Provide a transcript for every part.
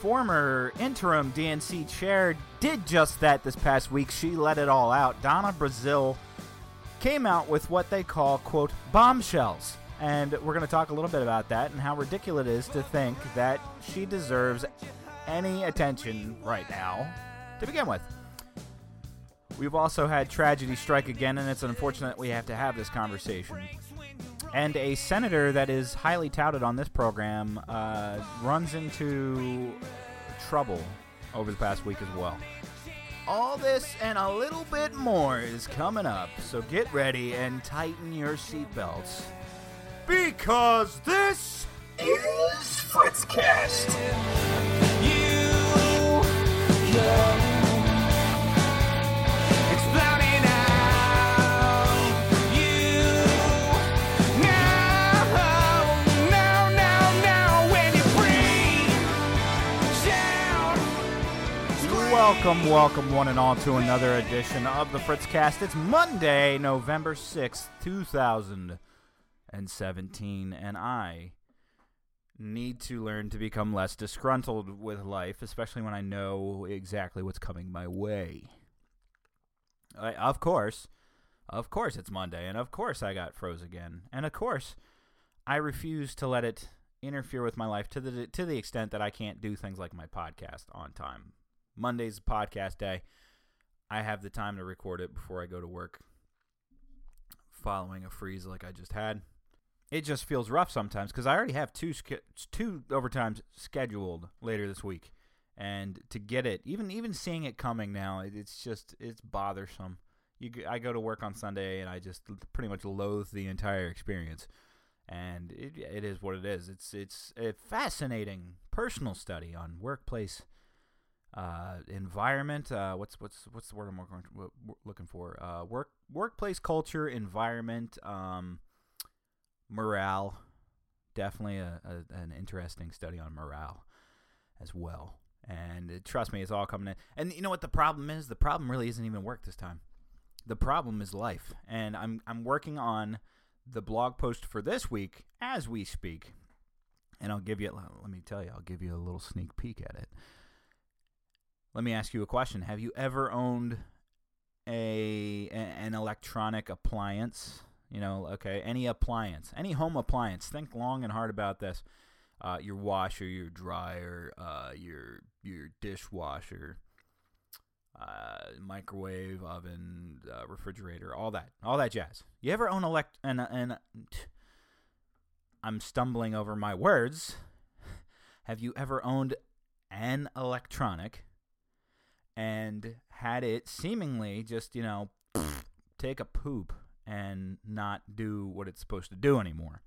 former interim DNC chair did just that this past week. She let it all out. Donna Brazile came out with what they call, quote, bombshells. And we're going to talk a little bit about that and how ridiculous it is to think that she deserves any attention right now to begin with. We've also had tragedy strike again, and it's unfortunate we have to have this conversation. And a senator that is highly touted on this program uh, runs into trouble over the past week as well. All this and a little bit more is coming up, so get ready and tighten your seatbelts. Because this is Fritzcast. Welcome, welcome, one and all, to another edition of the Fritzcast. It's Monday, November 6th, 2017, and I need to learn to become less disgruntled with life, especially when I know exactly what's coming my way. I, of course, of course it's Monday, and of course I got froze again, and of course I refuse to let it interfere with my life to the to the extent that I can't do things like my podcast on time. Monday's podcast day. I have the time to record it before I go to work. Following a freeze like I just had, it just feels rough sometimes because I already have two two overtimes scheduled later this week, and to get it, even even seeing it coming now, it's just it's bothersome. You, I go to work on Sunday and I just pretty much loathe the entire experience, and it it is what it is. It's it's a fascinating personal study on workplace uh, environment. Uh, what's what's what's the word I'm looking for? Uh, work workplace culture, environment, um, morale. Definitely a, a an interesting study on morale as well. And uh, trust me, it's all coming in. And you know what the problem is? The problem really isn't even work this time. The problem is life. And I'm I'm working on the blog post for this week as we speak. And I'll give you let me tell you, I'll give you a little sneak peek at it. Let me ask you a question. Have you ever owned a an electronic appliance? You know, okay, any appliance, any home appliance. Think long and hard about this. Uh, your washer, your dryer, uh, your your dishwasher, uh, microwave, oven, uh, refrigerator, all that, all that jazz. You ever own elect and and I'm stumbling over my words. Have you ever owned an electronic and had it seemingly just, you know, take a poop and not do what it's supposed to do anymore?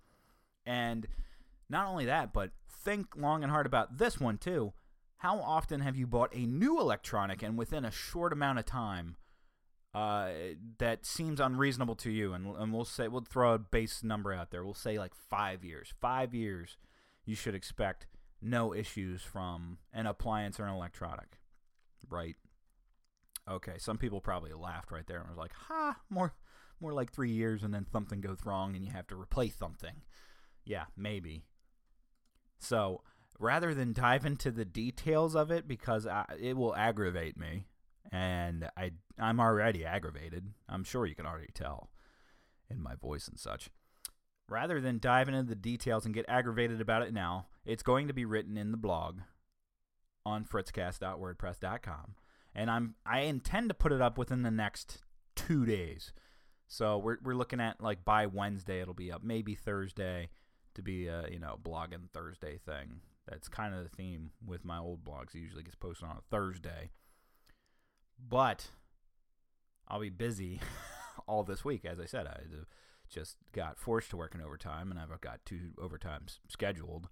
And not only that, but think long and hard about this one too. How often have you bought a new electronic and within a short amount of time uh, that seems unreasonable to you? And, and we'll say, we'll throw a base number out there. We'll say like five years. Five years, you should expect no issues from an appliance or an electronic, right? Okay, some people probably laughed right there and was like, "Ha, more, more like three years, and then something goes wrong, and you have to replace something." Yeah, maybe. So rather than dive into the details of it because I, it will aggravate me, and I I'm already aggravated. I'm sure you can already tell in my voice and such. Rather than dive into the details and get aggravated about it now, it's going to be written in the blog on fritzcast.wordpress.com, and I'm I intend to put it up within the next two days. So we're we're looking at like by Wednesday it'll be up, maybe Thursday to be a you know blogging Thursday thing. That's kind of the theme with my old blogs. It usually gets posted on a Thursday, but I'll be busy all this week. As I said, I just got forced to work in overtime, and I've got two overtimes scheduled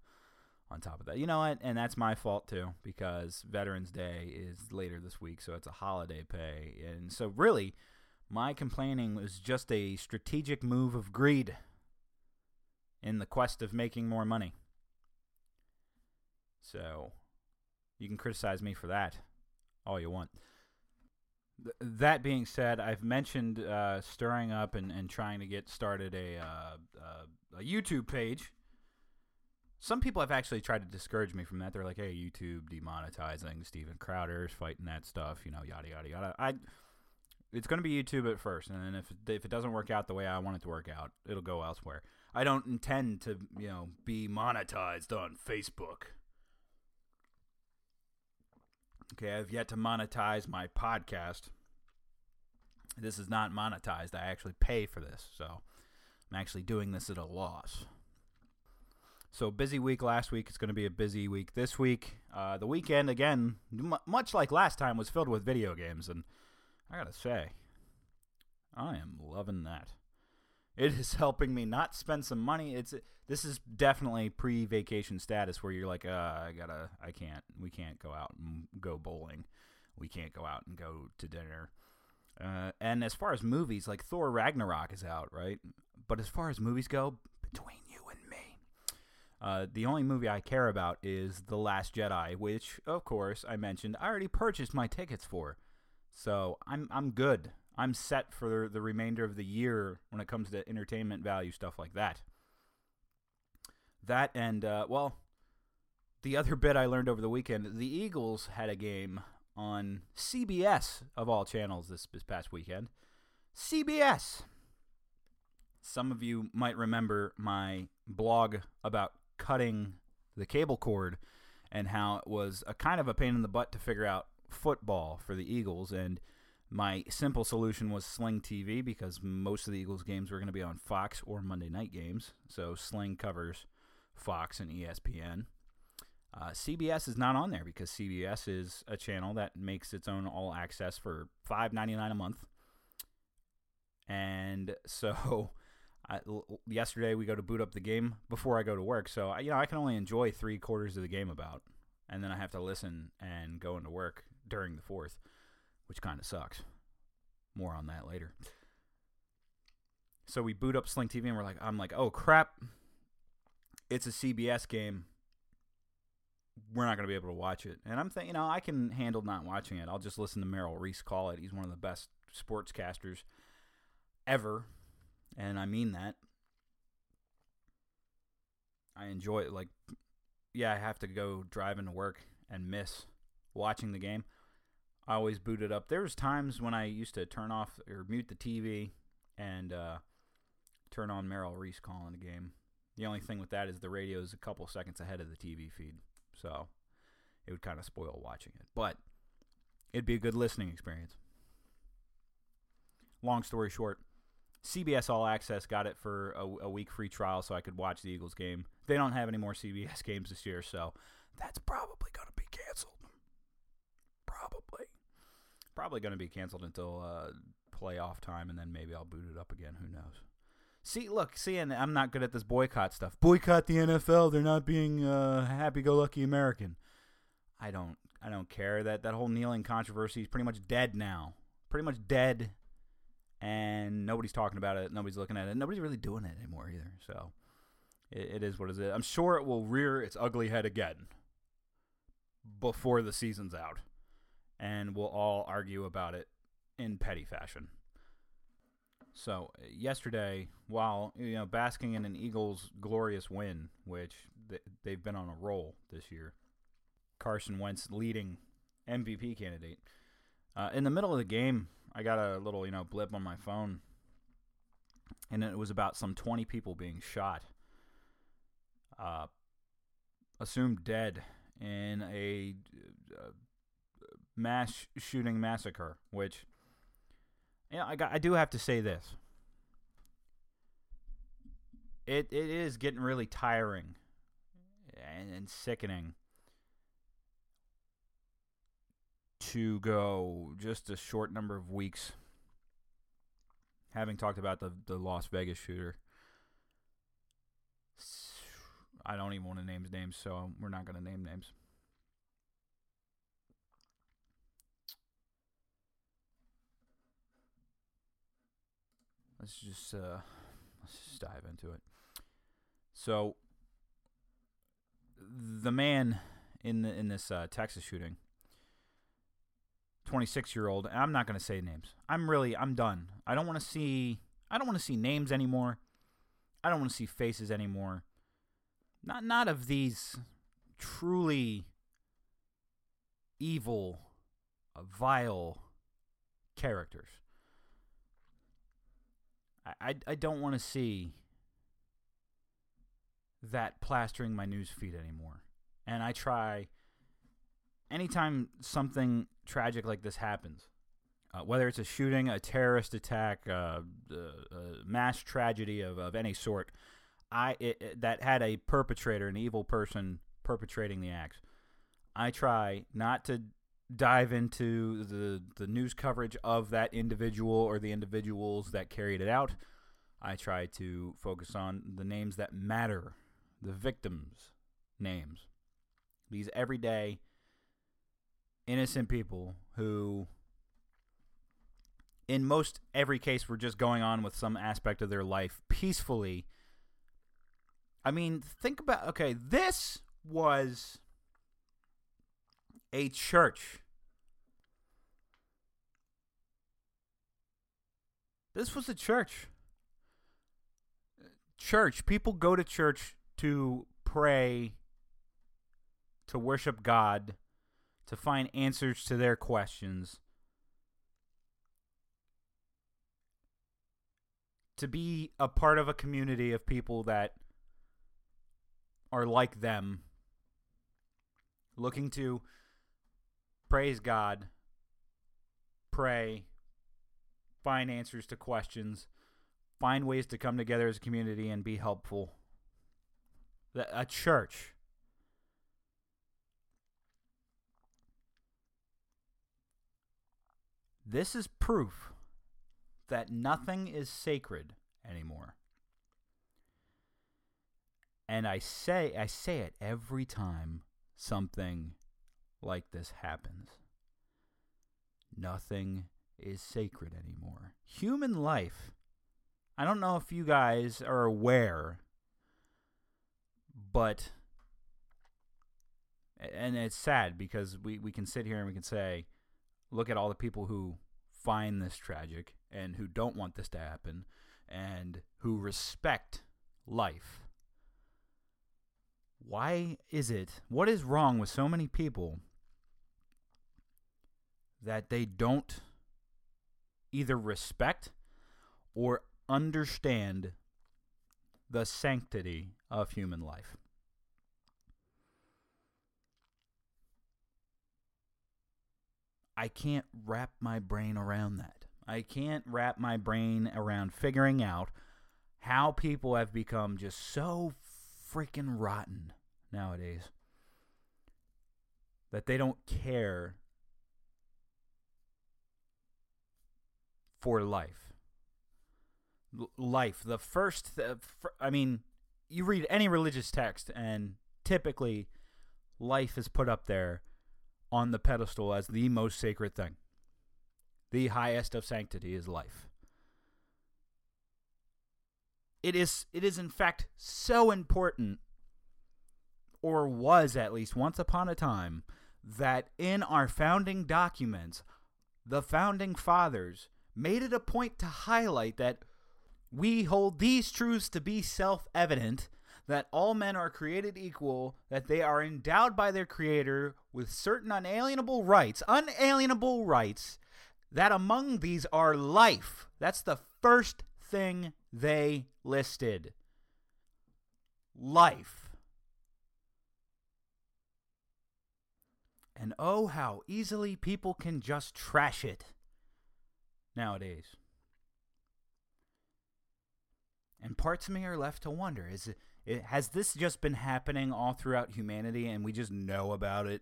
on top of that. You know what? And that's my fault too because Veterans Day is later this week, so it's a holiday pay. And so really, my complaining was just a strategic move of greed in the quest of making more money. So you can criticize me for that all you want. Th- that being said, I've mentioned uh, stirring up and, and trying to get started a, uh, uh, a YouTube page. Some people have actually tried to discourage me from that. They're like, "Hey, YouTube demonetizing Steven Crowder's fighting that stuff, you know, yada yada yada." I, it's going to be YouTube at first, and then if if it doesn't work out the way I want it to work out, it'll go elsewhere. I don't intend to, you know, be monetized on Facebook. Okay, I've yet to monetize my podcast. This is not monetized. I actually pay for this, so I'm actually doing this at a loss. So busy week last week. It's going to be a busy week this week. Uh, the weekend again, m- much like last time, was filled with video games, and I gotta say, I am loving that. It is helping me not spend some money. It's this is definitely pre-vacation status where you're like, uh, I gotta, I can't, we can't go out and go bowling, we can't go out and go to dinner. Uh, and as far as movies, like Thor Ragnarok is out, right? But as far as movies go, between you uh, the only movie I care about is The Last Jedi, which, of course, I mentioned I already purchased my tickets for. So I'm I'm good. I'm set for the remainder of the year when it comes to entertainment value stuff like that. That and uh, well, the other bit I learned over the weekend: the Eagles had a game on CBS of all channels this, this past weekend. CBS. Some of you might remember my blog about cutting the cable cord and how it was a kind of a pain in the butt to figure out football for the Eagles and my simple solution was Sling TV because most of the Eagles games were going to be on Fox or Monday night games. So Sling covers Fox and ESPN. Uh, CBS is not on there because CBS is a channel that makes its own all access for five ninety nine a month. And so, I, l- yesterday we go to boot up the game before I go to work. So I, you know I can only enjoy three quarters of the game about, and then I have to listen and go into work during the fourth, which kind of sucks. More on that later. So we boot up Sling TV and we're like, I'm like, oh crap, it's a CBS game we're not going to be able to watch it. And I'm thinking, you know, I can handle not watching it. I'll just listen to Merrill Reese call it. He's one of the best sportscasters ever, and I mean that. I enjoy it. Like, yeah, I have to go driving to work and miss watching the game. I always boot it up. There was times when I used to turn off or mute the TV and uh, turn on Merrill Reese calling the game. The only thing with that is the radio is a couple seconds ahead of the TV feed so it would kind of spoil watching it. But it'd be a good listening experience. Long story short, CBS All Access got it for a, a, week free trial so I could watch the Eagles game. They don't have any more CBS games this year, so that's probably going to be canceled. Probably. Probably going to be canceled until uh, playoff time, and then maybe I'll boot it up again. Who knows? See, look, see, and I'm not good at this boycott stuff. Boycott the NFL. They're not being uh, happy-go-lucky American. I don't, I don't care that that whole kneeling controversy is pretty much dead now. Pretty much dead, and nobody's talking about it. Nobody's looking at it. Nobody's really doing it anymore either. So it, it is what it is. I'm sure it will rear its ugly head again before the season's out, and we'll all argue about it in petty fashion. So yesterday, while you know basking in an Eagles' glorious win, which th- they've been on a roll this year, Carson Wentz leading MVP candidate. Uh, in the middle of the game, I got a little you know blip on my phone, and it was about some twenty people being shot, uh, assumed dead in a uh, mass shooting massacre, which yeah, I got. I do have to say this. It it is getting really tiring and, and sickening to go just a short number of weeks. Having talked about the the Las Vegas shooter, I don't even want to name names, so we're not going to name names. let's just uh, let's just dive into it. So, the man in the in this uh, Texas shooting, twenty six year old. I'm not going to say names. I'm really I'm done. I don't want to see I don't want to see names anymore. I don't want to see faces anymore. not not of these truly evil, uh, vile characters. I I, I don't want to see that plastering my news feed anymore. And I try anytime something tragic like this happens, uh, whether it's a shooting, a terrorist attack, uh, a, a mass tragedy of, of any sort, I it, it- that had a perpetrator, an evil person perpetrating the acts. I try not to dive into the the news coverage of that individual or the individuals that carried it out. I try to focus on the names that matter, the victims' names. These everyday innocent people who in most every case were just going on with some aspect of their life peacefully. I mean, think about okay, this was a church. This was a church. Church. People go to church to pray, to worship God, to find answers to their questions, to be a part of a community of people that are like them, looking to praise God, pray, find answers to questions, find ways to come together as a community and be helpful. A church. This is proof that nothing is sacred anymore. And I say I say it every time something like this happens. Nothing is sacred anymore. Human life. I don't know if you guys are aware, but and it's sad because we, we can sit here and we can say, look at all the people who find this tragic and who don't want this to happen and who respect life. Why is it? What is wrong with so many people that they don't either respect or understand the sanctity of human life? I can't wrap my brain around that. I can't wrap my brain around figuring out how people have become just so freaking rotten nowadays that they don't care for life. L- life, the first, th- fir- I mean, you read any religious text, and typically life is put up there on the pedestal as the most sacred thing. The highest of sanctity is life. It is it is in fact so important or was at least once upon a time that in our founding documents the founding fathers made it a point to highlight that we hold these truths to be self evident that all men are created equal, that they are endowed by their Creator with certain unalienable rights, unalienable rights, that among these are life. That's the first thing they listed. Life. And oh, how easily people can just trash it nowadays. And parts of me are left to wonder: Is it, it has this just been happening all throughout humanity, and we just know about it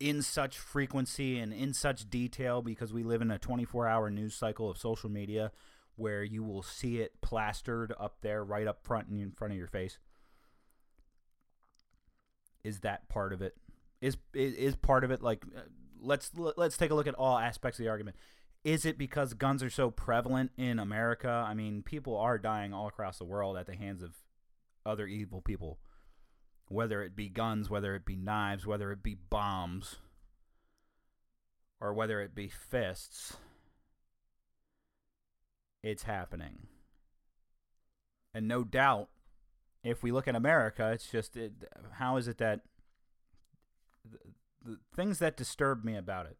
in such frequency and in such detail because we live in a 24-hour news cycle of social media, where you will see it plastered up there, right up front and in front of your face? Is that part of it? Is is, is part of it like? Uh, let's let's take a look at all aspects of the argument. Is it because guns are so prevalent in America? I mean, people are dying all across the world at the hands of other evil people. Whether it be guns, whether it be knives, whether it be bombs, or whether it be fists, it's happening. And no doubt, if we look at America, it's just it, how is it that the, the things that disturb me about it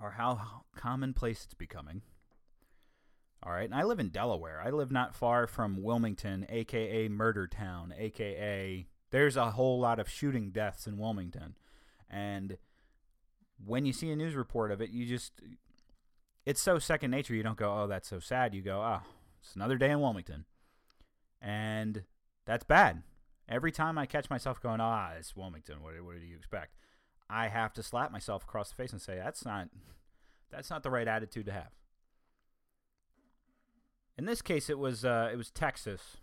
are how commonplace it's becoming. All right, and I live in Delaware. I live not far from Wilmington, aka Murder Town, aka there's a whole lot of shooting deaths in Wilmington. And when you see a news report of it, you just it's so second nature. You don't go, "Oh, that's so sad." You go, "Oh, it's another day in Wilmington." And that's bad. Every time I catch myself going, "Ah, it's Wilmington. What, what do you expect?" I have to slap myself across the face and say, "That's not that's not the right attitude to have." In this case, it was uh, it was Texas,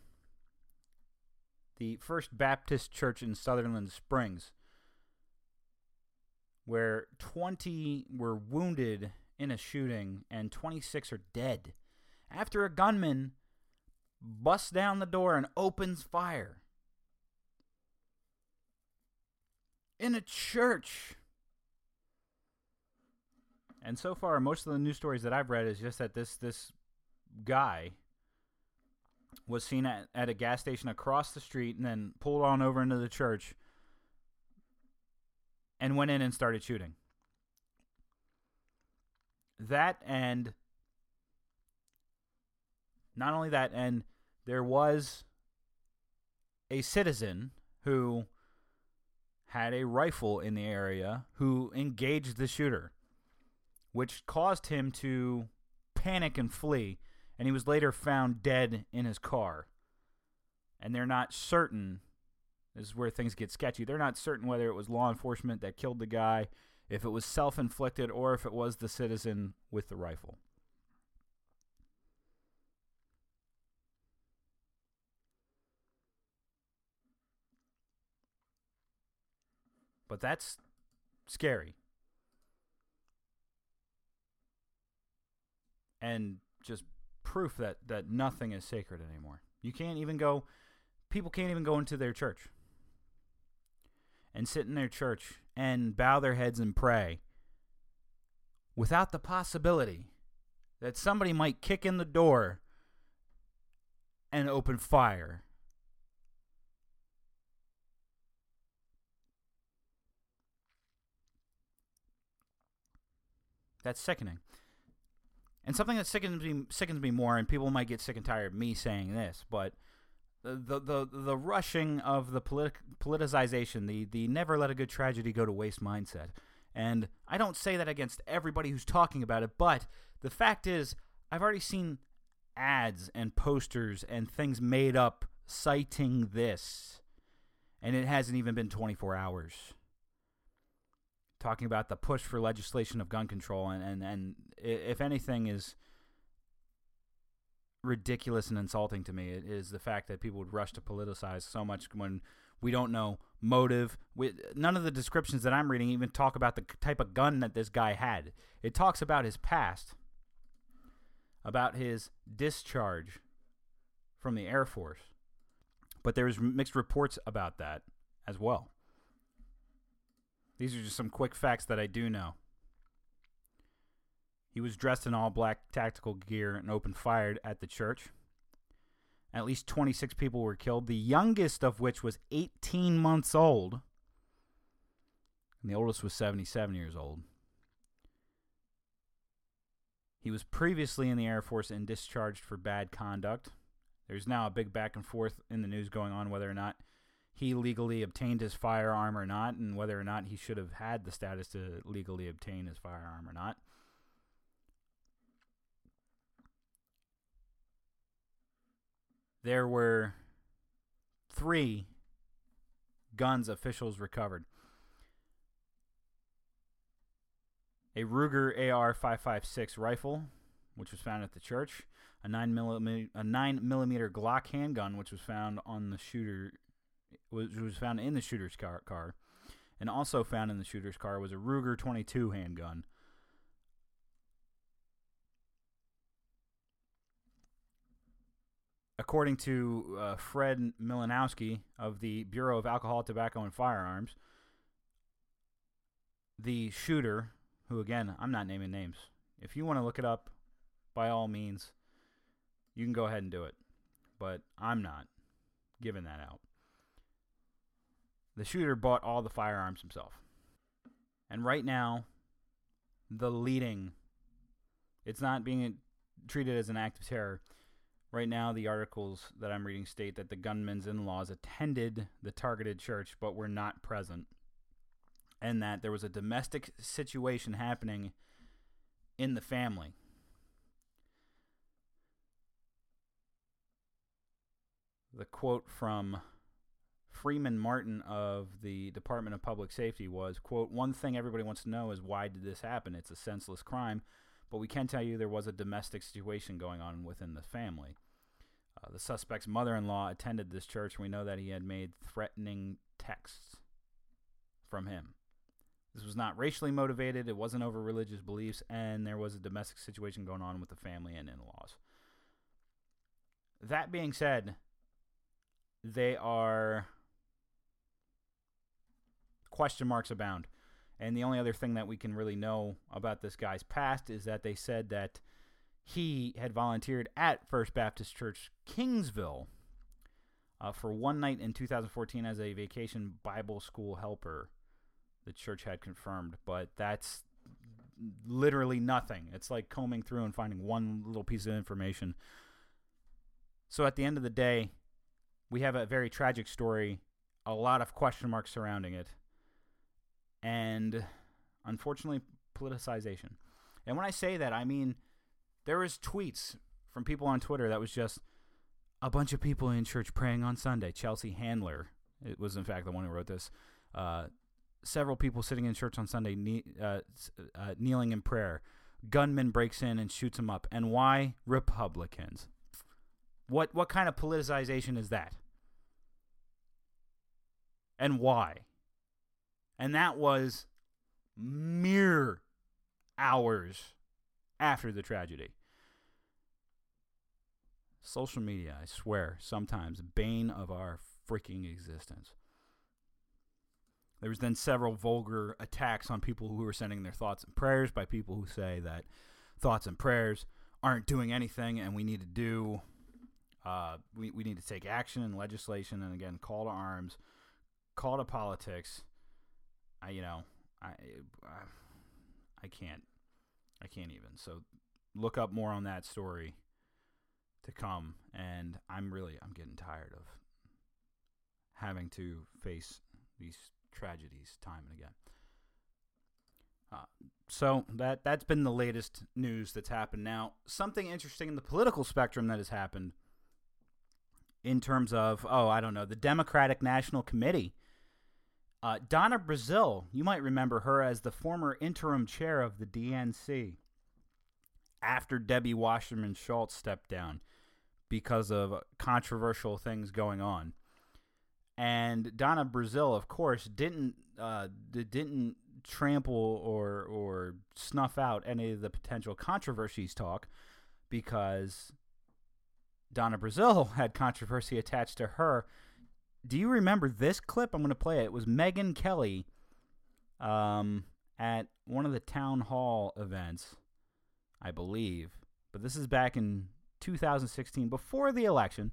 the First Baptist Church in Sutherland Springs, where 20 were wounded in a shooting and 26 are dead. After a gunman busts down the door and opens fire. In a church. And so far, most of the news stories that I've read is just that this this guy was seen at, at a gas station across the street and then pulled on over into the church and went in and started shooting. That and not only that, and there was a citizen who had a rifle in the area who engaged the shooter, which caused him to panic and flee and he was later found dead in his car. And they're not certain. This is where things get sketchy. They're not certain whether it was law enforcement that killed the guy, if it was self inflicted, or if it was the citizen with the rifle. But that's scary. And just proof that that nothing is sacred anymore. You can't even go people can't even go into their church and sit in their church and bow their heads and pray without the possibility that somebody might kick in the door and open fire. That's sickening. And something that sickens me sickens me more, and people might get sick and tired of me saying this, but the the the, rushing of the politic, politicization, the the never let a good tragedy go to waste mindset. And I don't say that against everybody who's talking about it, but the fact is, I've already seen ads and posters and things made up citing this, and it hasn't even been 24 hours talking about the push for legislation of gun control and, and, and if anything is ridiculous and insulting to me it is the fact that people would rush to politicize so much when we don't know motive. We, none of the descriptions that i'm reading even talk about the type of gun that this guy had. It talks about his past about his discharge from the air force. But there's mixed reports about that as well these are just some quick facts that I do know. He was dressed in all black tactical gear and opened fire at the church. At least 26 people were killed, the youngest of which was 18 months old. And the oldest was 77 years old. He was previously in the Air Force and discharged for bad conduct. There's now a big back and forth in the news going on whether or not he legally obtained his firearm or not, and whether or not he should have had the status to legally obtain his firearm or not. There were three guns officials recovered. A Ruger AR 556 rifle, which was found at the church, a 9 millimeter, a 9 millimeter Glock handgun, which was found on the shooter was, was found in the shooter's car, car, and also found in the shooter's car was a Ruger 22 handgun. According to uh, Fred Milanowski of the Bureau of Alcohol, Tobacco, and Firearms, the shooter, who again, I'm not naming names. If you want to look it up, by all means, you can go ahead and do it. but I'm not giving that out. The shooter bought all the firearms himself. And right now, the leading, it's not being treated as an act of terror. Right now, the articles that I'm reading state that the gunman's in laws attended the targeted church but were not present, and that there was a domestic situation happening in the family. The quote from Freeman Martin of the Department of Public Safety was, quote, one thing everybody wants to know is why did this happen? It's a senseless crime, but we can tell you there was a domestic situation going on within the family. Uh, the suspect's mother-in-law attended this church. And We know that he had made threatening texts from him. This was not racially motivated. It wasn't over religious beliefs, and there was a domestic situation going on with the family and in-laws. That being said, they are question marks abound. And the only other thing that we can really know about this guy's past is that they said that he had volunteered at First Baptist Church Kingsville uh, for one night in 2014 as a vacation Bible school helper. The church had confirmed, but that's literally nothing. It's like combing through and finding one little piece of information. So at the end of the day, we have a very tragic story, a lot of question marks surrounding it, and unfortunately, politicization. And when I say that, I mean there was tweets from people on Twitter that was just a bunch of people in church praying on Sunday. Chelsea Handler, it was in fact the one who wrote this. Uh, several people sitting in church on Sunday, kne- uh, uh, kneeling in prayer. Gunman breaks in and shoots him up. And why Republicans? What what kind of politicization is that? And why? And that was mere hours after the tragedy. Social media, I swear, sometimes bane of our freaking existence. There was then several vulgar attacks on people who were sending their thoughts and prayers by people who say that thoughts and prayers aren't doing anything and we need to do uh, we, we need to take action and legislation and again call to arms call to politics i you know i i, I can't i can't even. So look up more on that story to come. And i'm really i'm getting tired of having to face these tragedies time and again. Uh, so that that's been the latest news that's happened. Now something interesting in the political spectrum that has happened in terms of oh i don't know the democratic national committee uh, donna brazile you might remember her as the former interim chair of the dnc after debbie wasserman schultz stepped down because of controversial things going on and donna brazile of course didn't uh, didn't trample or or snuff out any of the potential controversies talk because Donna Brazile had controversy attached to her. Do you remember this clip? I'm going to play it. It was Megyn Kelly um, at one of the town hall events, I believe. But this is back in 2016, before the election.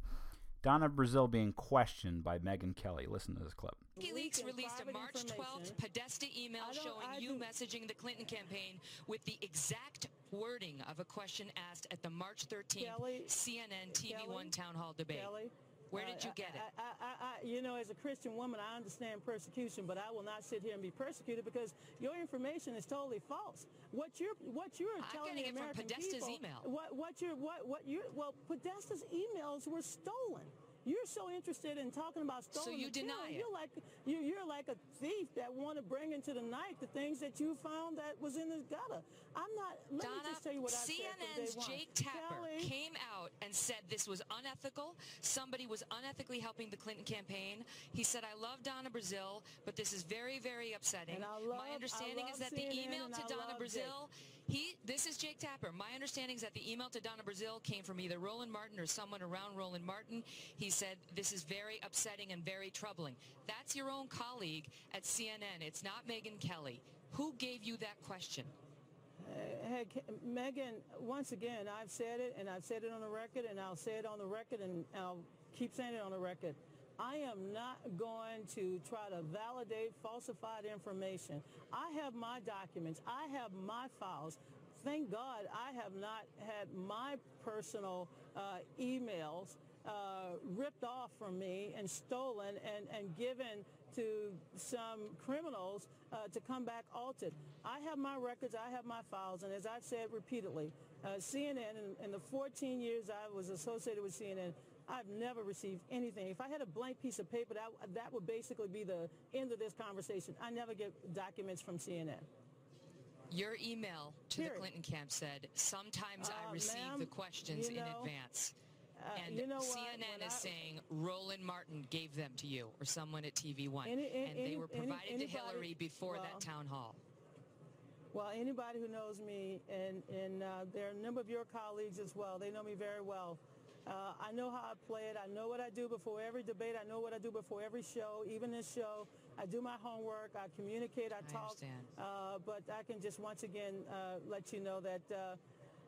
Donna Brazile being questioned by Megyn Kelly. Listen to this clip. WikiLeaks released a March 12th. Podesta email showing you messaging the Clinton campaign with the exact wording of a question asked at the March 13th Kelly- CNN TV1 town hall debate. Kelly. Where uh, did you get it? I, I, I, you know, as a Christian woman, I understand persecution, but I will not sit here and be persecuted because your information is totally false. What you're, what you're I'm telling getting the it from American Podesta's people, email. What, what you're, what, what you, well, Podesta's emails were stolen. You're so interested in talking about stolen so you material. deny it? You're like you, you're like a thief that want to bring into the night the things that you found that was in the gutter. I'm not. Let me just tell you what I said CNN's. Jake Tapper Kelly, came out and said this was unethical. Somebody was unethically helping the Clinton campaign. He said, I love Donna Brazile, but this is very, very upsetting. And I love- My understanding is that the email to Donna Brazile, he, this is Jake Tapper. My understanding is that the email to Donna Brazile came from either Roland Martin or someone around Roland Martin. He said, this is very upsetting and very troubling. That's your own colleague at CNN. It's not Megyn Kelly. Who gave you that question? Uh, K- Megan, once again, I've said it, and I've said it on the record, and I'll say it on the record, and I'll keep saying it on the record. I am not going to try to validate falsified information. I have my documents. I have my files. Thank God I have not had my personal uh, emails uh, ripped off from me and stolen and, and given to some criminals uh, to come back altered. I have my records, I have my files, and as I've said repeatedly, uh, CNN, in, in the 14 years I was associated with CNN, I've never received anything. If I had a blank piece of paper, that, that would basically be the end of this conversation. I never get documents from CNN. Your email to the Clinton camp said, sometimes I Uh, receive the questions you in advance. Uh, And you know? CNN When is I- saying Roland Martin gave them to you or someone at TV One, Any- any- and they any- were any- provided to Hillary before well, that town hall. Well, anybody who knows me, and, and uh, there are a number of your colleagues as well, they know me very well. Uh, I know how I play it. I know what I do before every debate. I know what I do before every show, even this show. I do my homework. I communicate. I, I talk. understand. Uh, but I can just once again uh, let you know that uh,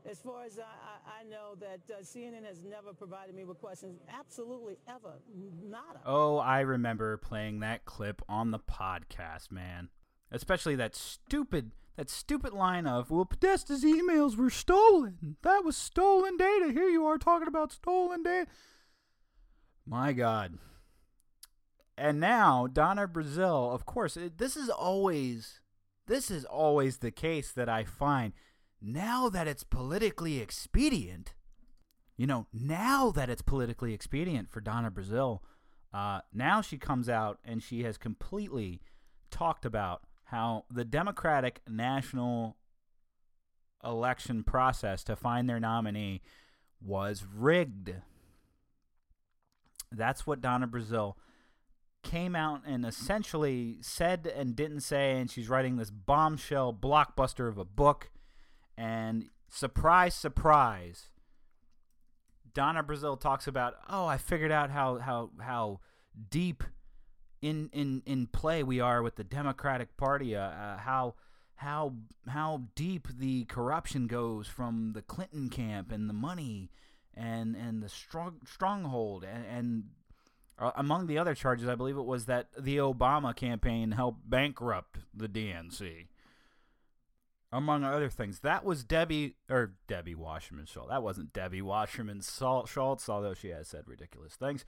as far as I, I, I know that uh, CNN has never provided me with questions. Absolutely ever. Nada. Oh, I remember playing that clip on the podcast, man. Especially that stupid that stupid line of, "Well, Podesta's emails were stolen. That was stolen data. Here you are talking about stolen data." My God. And now Donna Brazile, of course, it, this is always this is always the case that I find. Now that it's politically expedient, you know, now that it's politically expedient for Donna Brazile, uh, now she comes out and she has completely talked about how the Democratic national election process to find their nominee was rigged. That's what Donna Brazile came out and essentially said and didn't say, and she's writing this bombshell blockbuster of a book. And surprise, surprise, Donna Brazil talks about, oh, I figured out how how how deep in in in play we are with the Democratic Party. Uh, uh, how how how deep the corruption goes from the Clinton camp and the money and and the strong stronghold and, and uh, among the other charges, I believe it was that the Obama campaign helped bankrupt the DNC among other things. That was Debbie or Debbie Wasserman Schultz. That wasn't Debbie Wasserman Schultz, although she has said ridiculous things.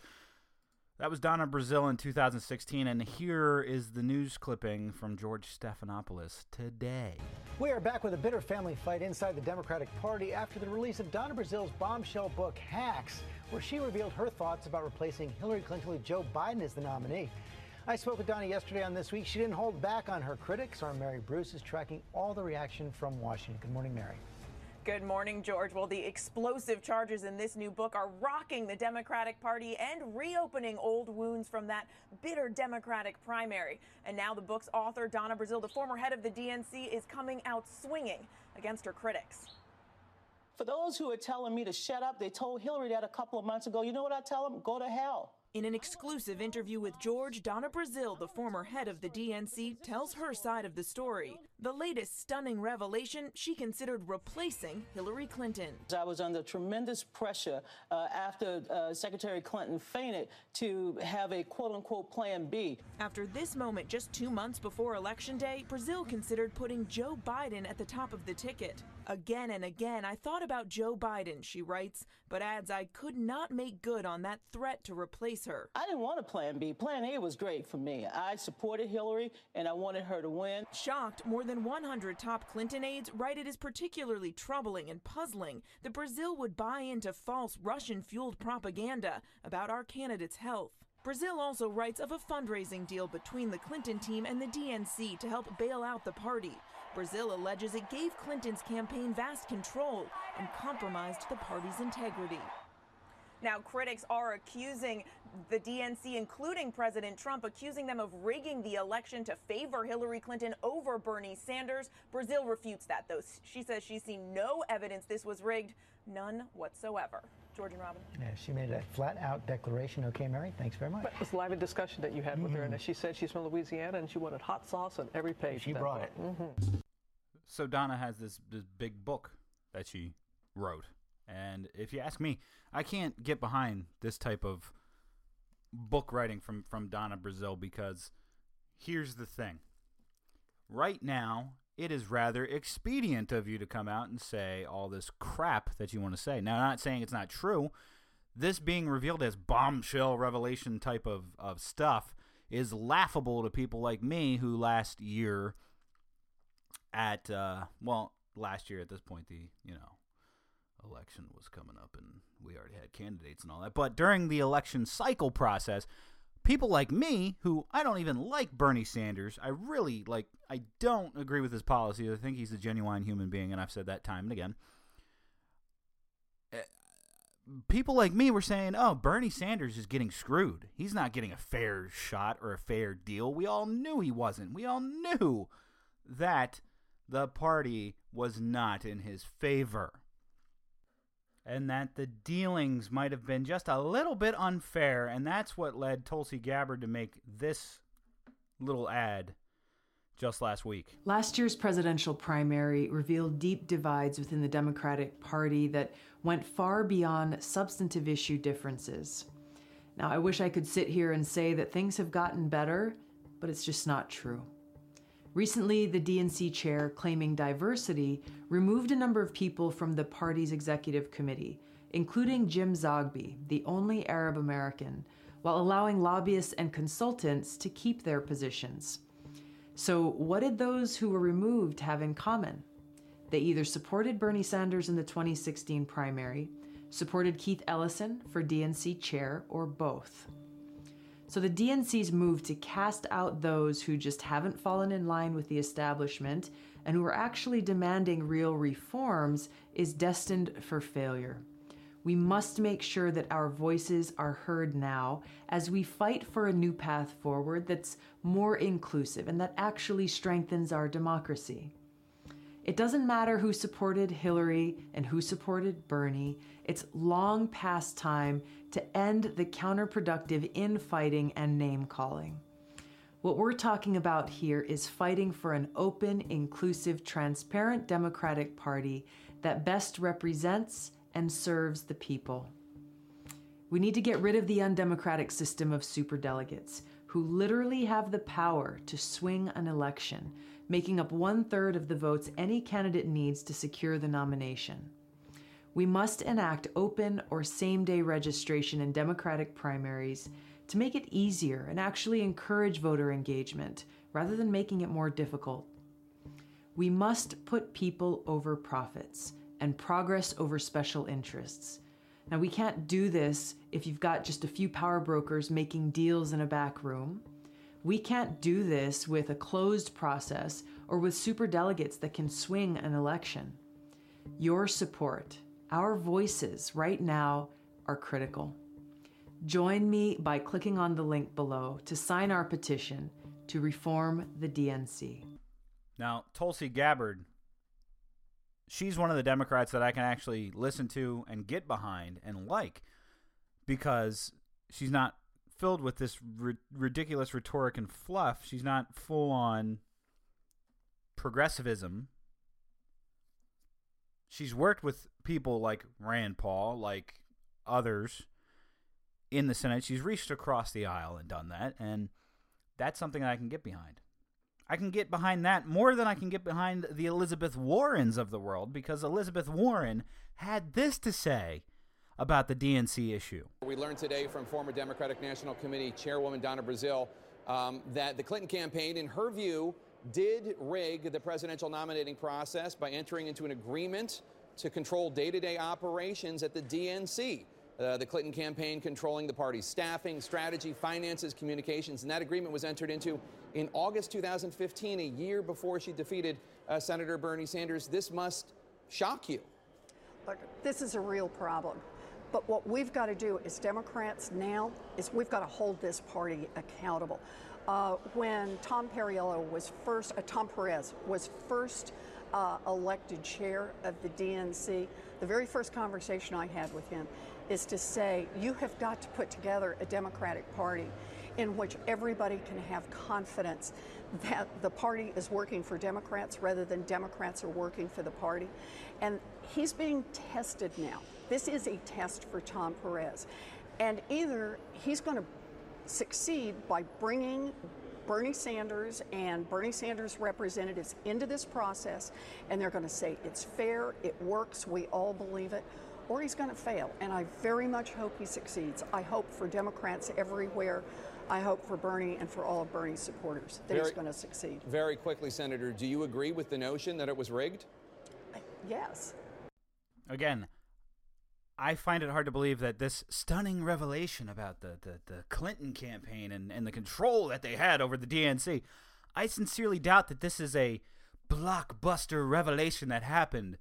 That was Donna Brazile in 2016, and here is the news clipping from George Stephanopoulos today. We are back with a bitter family fight inside the Democratic Party after the release of Donna Brazile's bombshell book, Hacks, where she revealed her thoughts about replacing Hillary Clinton with Joe Biden as the nominee. I spoke with Donna yesterday on This Week. She didn't hold back on her critics. Our Mary Bruce is tracking all the reaction from Washington. Good morning, Mary. Good morning, George. Well, the explosive charges in this new book are rocking the Democratic Party and reopening old wounds from that bitter Democratic primary. And now the book's author, Donna Brazile, the former head of the DNC, is coming out swinging against her critics. For those who are telling me to shut up, they told Hillary that a couple of months ago. You know what I tell them? Go to hell. In an exclusive interview with George, Donna Brazile, the former head of the DNC, tells her side of the story. The latest stunning revelation she considered replacing Hillary Clinton. I was under tremendous pressure uh, after uh, Secretary Clinton fainted to have a quote unquote plan B. After this moment just two months before Election Day, Brazile considered putting Joe Biden at the top of the ticket. Again and again, I thought about Joe Biden, she writes, but adds I could not make good on that threat to replace her. I didn't want a plan B. Plan A was great for me. I supported Hillary and I wanted her to win. Shocked, more than 100 top Clinton aides write it is particularly troubling and puzzling that Brazile would buy into false Russian fueled propaganda about our candidate's health. Brazile also writes of a fundraising deal between the Clinton team and the DNC to help bail out the party. Brazile alleges it gave Clinton's campaign vast control and compromised the party's integrity. Now, critics are accusing the DNC, including President Trump, accusing them of rigging the election to favor Hillary Clinton over Bernie Sanders. Brazile refutes that, though. She says she's seen no evidence this was rigged, none whatsoever. George and Robin. Yeah, she made a flat out declaration. Okay, Mary, thanks very much. It was a lively discussion that you had with her, and mm-hmm. she said she's from Louisiana and she wanted hot sauce on every page. She of that brought book. it. Mm-hmm. So Donna has this this big book that she wrote, and if you ask me, I can't get behind this type of book writing from from Donna Brazile because here's the thing. Right now, it is rather expedient of you to come out and say all this crap that you want to say. Now, I'm not saying it's not true. This being revealed as bombshell revelation type of, of stuff is laughable to people like me who last year at uh, well last year at this point the you know election was coming up and we already had candidates and all that but during the election cycle process people like me who I don't even like Bernie Sanders I really like I don't agree with his policies I think he's a genuine human being and I've said that time and again Eh, people like me were saying, "Oh, Bernie Sanders is getting screwed. He's not getting a fair shot or a fair deal." We all knew he wasn't. We all knew that the party was not in his favor. And that the dealings might have been just a little bit unfair, and that's what led Tulsi Gabbard to make this little ad just last week. Last year's presidential primary revealed deep divides within the Democratic Party that went far beyond substantive issue differences. Now, I wish I could sit here and say that things have gotten better, but it's just not true. Recently, the DNC chair, claiming diversity, removed a number of people from the party's executive committee, including Jim Zogby, the only Arab American, while allowing lobbyists and consultants to keep their positions. So, what did those who were removed have in common? They either supported Bernie Sanders in the 2016 primary, supported Keith Ellison for DNC chair, or both. So, the DNC's move to cast out those who just haven't fallen in line with the establishment and who are actually demanding real reforms is destined for failure. We must make sure that our voices are heard now as we fight for a new path forward that's more inclusive and that actually strengthens our democracy. It doesn't matter who supported Hillary and who supported Bernie, it's long past time to end the counterproductive infighting and name calling. What we're talking about here is fighting for an open, inclusive, transparent Democratic Party that best represents and serves the people. We need to get rid of the undemocratic system of superdelegates who literally have the power to swing an election, making up one third of the votes any candidate needs to secure the nomination. We must enact open or same day registration in Democratic primaries to make it easier and actually encourage voter engagement rather than making it more difficult. We must put people over profits and progress over special interests. Now, we can't do this if you've got just a few power brokers making deals in a back room. We can't do this with a closed process or with superdelegates that can swing an election. Your support, our voices right now are critical. Join me by clicking on the link below to sign our petition to reform the DNC. Now, Tulsi Gabbard, she's one of the Democrats that I can actually listen to and get behind and like because she's not filled with this ri- ridiculous rhetoric and fluff. She's not full on progressivism. She's worked with people like Rand Paul, like others in the Senate. She's reached across the aisle and done that, and that's something I can get behind. I can get behind that more than I can get behind the Elizabeth Warrens of the world because Elizabeth Warren had this to say about the DNC issue. We learned today from former Democratic National Committee Chairwoman Donna Brazile um, that the Clinton campaign, in her view, did rig the presidential nominating process by entering into an agreement to control day to day operations at the DNC. Uh, the Clinton campaign controlling the party's staffing, strategy, finances, communications, and that agreement was entered into in August 2015, a year before she defeated uh, Senator Bernie Sanders. This must shock you. Look, this is a real problem. But what we've got to do as Democrats now is we've got to hold this party accountable. Uh, when Tom Perriello was first, uh, Tom Perez was first uh, elected chair of the DNC, the very first conversation I had with him is to say, you have got to put together a Democratic Party. in which everybody can have confidence that the party is working for Democrats rather than Democrats are working for the party. And he's being tested now. This is a test for Tom Perez. And either he's going to succeed by bringing Bernie Sanders and Bernie Sanders representatives into this process, and they're going to say it's fair, it works, we all believe it, or he's going to fail. And I very much hope he succeeds. I hope for Democrats everywhere. I hope for Bernie and for all of Bernie's supporters that he's going to succeed. Very quickly, Senator, do you agree with the notion that it was rigged? Yes. Again, I find it hard to believe that this stunning revelation about the, the, the Clinton campaign and, and the control that they had over the DNC, I sincerely doubt that this is a blockbuster revelation that happened,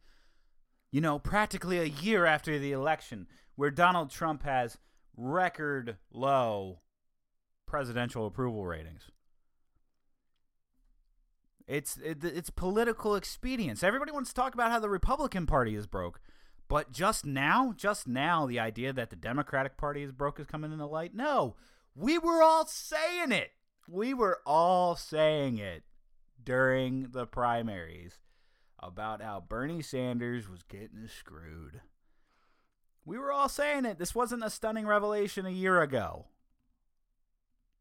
you know, practically a year after the election, where Donald Trump has record low presidential approval ratings. It's it, it's political expedience. Everybody wants to talk about how the Republican Party is broke, but just now, just now, the idea that the Democratic Party is broke is coming into light. No, we were all saying it. We were all saying it during the primaries about how Bernie Sanders was getting screwed. We were all saying it. This wasn't a stunning revelation a year ago.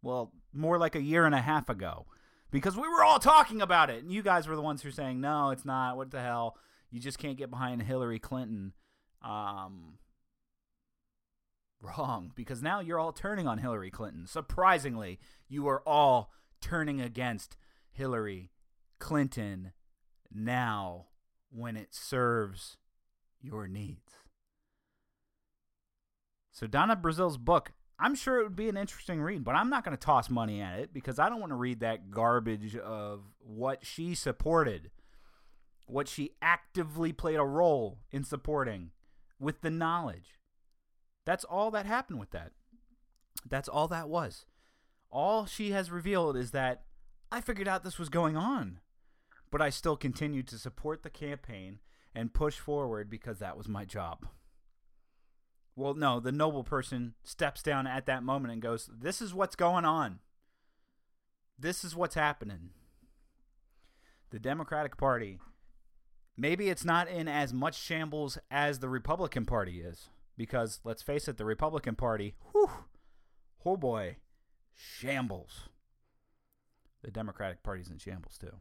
Well, more like a year and a half ago. Because we were all talking about it. And you guys were the ones who were saying, no, it's not. What the hell? You just can't get behind Hillary Clinton. Um, wrong. Because now you're all turning on Hillary Clinton. Surprisingly, you are all turning against Hillary Clinton now when it serves your needs. So Donna Brazile's book, I'm sure it would be an interesting read, but I'm not going to toss money at it because I don't want to read that garbage of what she supported, what she actively played a role in supporting with the knowledge. That's all that happened with that. That's all that was. All she has revealed is that I figured out this was going on, but I still continued to support the campaign and push forward because that was my job. Well, no, the noble person steps down at that moment and goes, This is what's going on. This is what's happening. The Democratic Party, maybe it's not in as much shambles as the Republican Party is. Because let's face it, the Republican Party, whew, oh boy, shambles. The Democratic Party's in shambles too.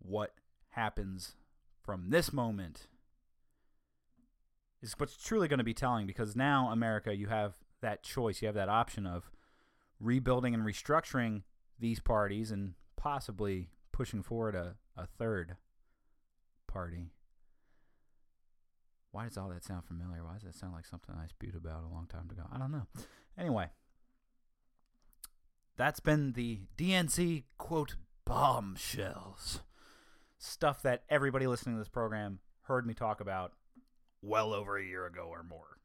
What happens from this moment is what's truly going to be telling because now America you have that choice. You have that option of rebuilding and restructuring these parties and possibly pushing forward a, a third party. Why does all that sound familiar? Why does that sound like something i spewed about a long time ago? I don't know. Anyway that's been the dnc quote bombshells stuff that everybody listening to this program heard me talk about well over a year ago or more.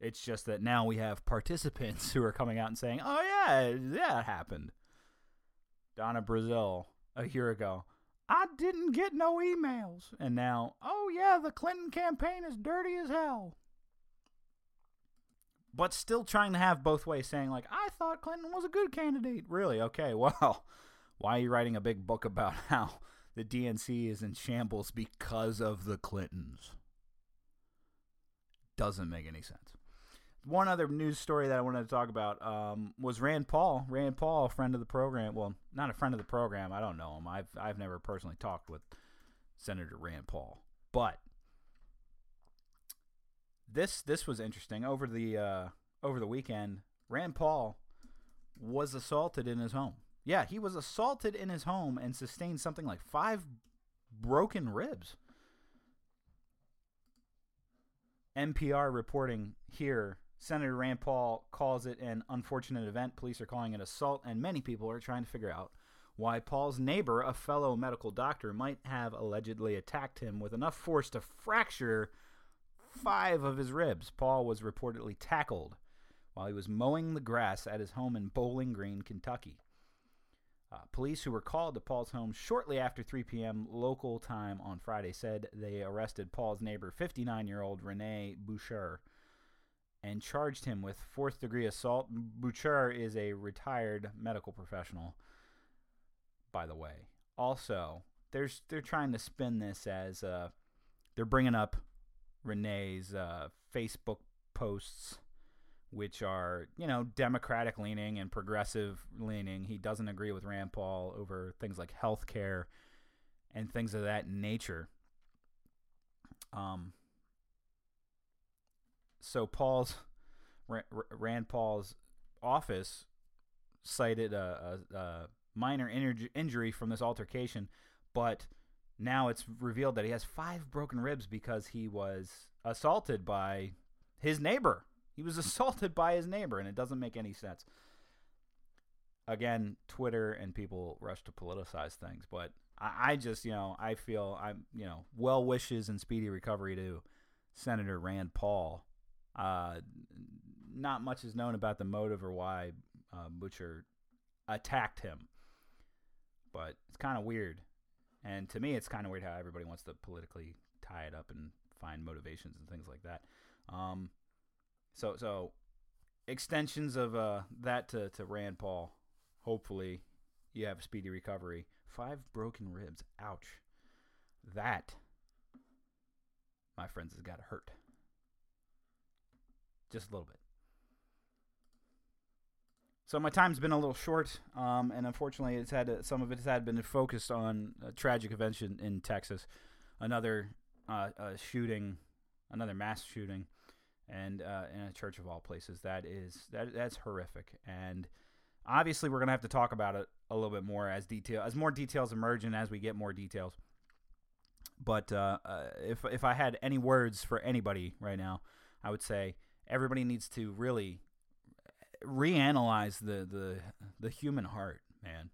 It's just that now we have participants who are coming out and saying, "Oh yeah, that happened." Donna Brazile a year ago, I didn't get no emails, and now, oh yeah, the Clinton campaign is dirty as hell. But still trying to have both ways, saying like, "I thought Clinton was a good candidate." Really? Okay. Well, why are you writing a big book about how the DNC is in shambles because of the Clintons? Doesn't make any sense. One other news story that I wanted to talk about um, was Rand Paul. Rand Paul, friend of the program. Well, not a friend of the program. I don't know him. I've I've never personally talked with Senator Rand Paul, but this this was interesting. Over the uh, over the weekend, Rand Paul was assaulted in his home. Yeah, he was assaulted in his home and sustained something like five broken ribs. NPR reporting here Senator Rand Paul calls it an unfortunate event. Police are calling it assault, and many people are trying to figure out why Paul's neighbor, a fellow medical doctor, might have allegedly attacked him with enough force to fracture five of his ribs. Paul was reportedly tackled while he was mowing the grass at his home in Bowling Green, Kentucky. Uh, police who were called to Paul's home shortly after 3 p.m. local time on Friday said they arrested Paul's neighbor, 59 year old Renee Boucher. and charged him with fourth degree assault. Boucher is a retired medical professional, by the way. Also, there's they're trying to spin this as uh, they're bringing up Renee's uh, Facebook posts, which are you know Democratic leaning and progressive leaning. He doesn't agree with Rand Paul over things like health care and things of that nature. Um. So Paul's Ra- Ra- Rand Paul's office cited a, a, a minor inj- injury from this altercation, but now it's revealed that he has five broken ribs because he was assaulted by his neighbor. He was assaulted by his neighbor, and it doesn't make any sense. Again, Twitter and people rush to politicize things, but I, I just, you know, I feel I'm, you know, well wishes and speedy recovery to Senator Rand Paul. Uh, not much is known about the motive or why uh, Butcher attacked him, but it's kind of weird. And to me, it's kind of weird how everybody wants to politically tie it up and find motivations and things like that. Um, so, so extensions of uh, that to, to Rand Paul. Hopefully, you have a speedy recovery. Five broken ribs. Ouch. That, my friends, has got to hurt. Just a little bit. So my time's been a little short, um, and unfortunately, it's had to, some of it had been focused on a tragic event in, in Texas, another uh, uh, shooting, another mass shooting, and uh, in a church of all places. That is that that's horrific, and obviously we're gonna have to talk about it a little bit more as detail as more details emerge and as we get more details. But uh, uh, if if I had any words for anybody right now, I would say everybody needs to really reanalyze the the the human heart, man.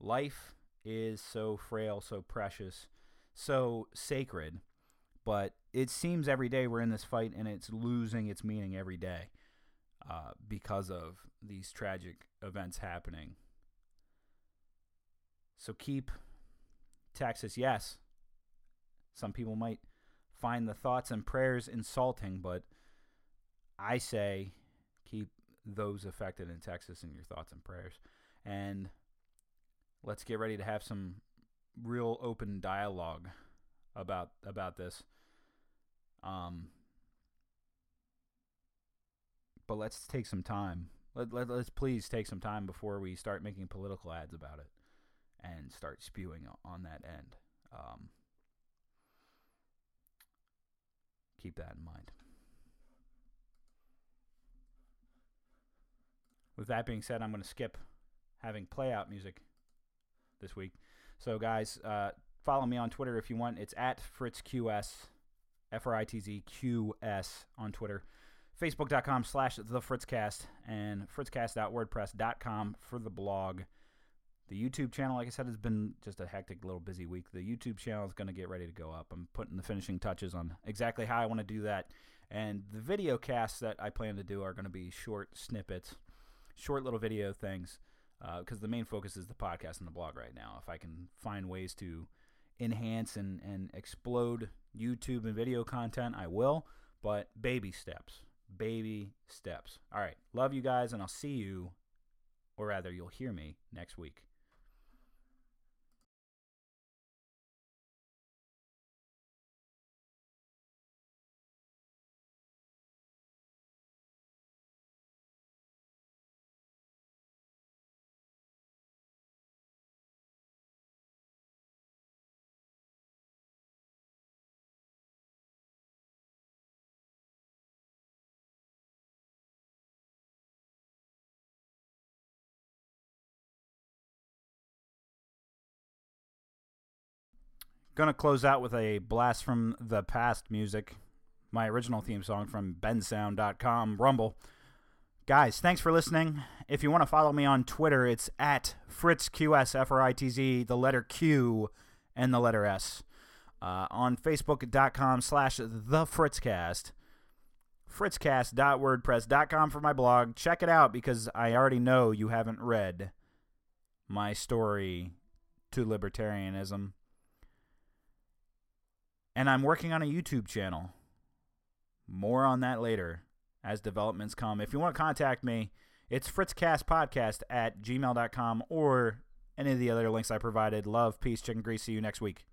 Life is so frail, so precious, so sacred, but it seems every day we're in this fight and it's losing its meaning every day uh, because of these tragic events happening. So keep Texas, yes. Some people might find the thoughts and prayers insulting, but I say keep those affected in Texas in your thoughts and prayers. And let's get ready to have some real open dialogue about about this. Um, but let's take some time. Let, let, let's please take some time before we start making political ads about it and start spewing on that end. Um, keep that in mind. With that being said, I'm going to skip having play out music this week. So, guys, uh, follow me on Twitter if you want. It's at FritzQS, F R I T Z Q S on Twitter. Facebook.com slash The Fritzcast and fritzcast.wordpress.com for the blog. The YouTube channel, like I said, has been just a hectic little busy week. The YouTube channel is going to get ready to go up. I'm putting the finishing touches on exactly how I want to do that. And the video casts that I plan to do are going to be short snippets, short little video things, uh, because the main focus is the podcast and the blog right now. If I can find ways to enhance and, and explode YouTube and video content, I will. But baby steps. Baby steps. All right. Love you guys, and I'll see you, or rather, you'll hear me next week. Gonna close out with a blast from the past music. My original theme song from bensound.com, Rumble. Guys, thanks for listening. If you want to follow me on Twitter, it's at FritzQS, F R I T Z, the letter Q, and the letter S. Uh, on Facebook.com slash The Fritzcast. Fritzcast.wordpress.com for my blog. Check it out because I already know you haven't read my story to libertarianism and I'm working on a YouTube channel. More on that later as developments come. If you want to contact me, it's fritzcastpodcast at gmail.com or any of the other links I provided. Love, peace, chicken grease. See you next week.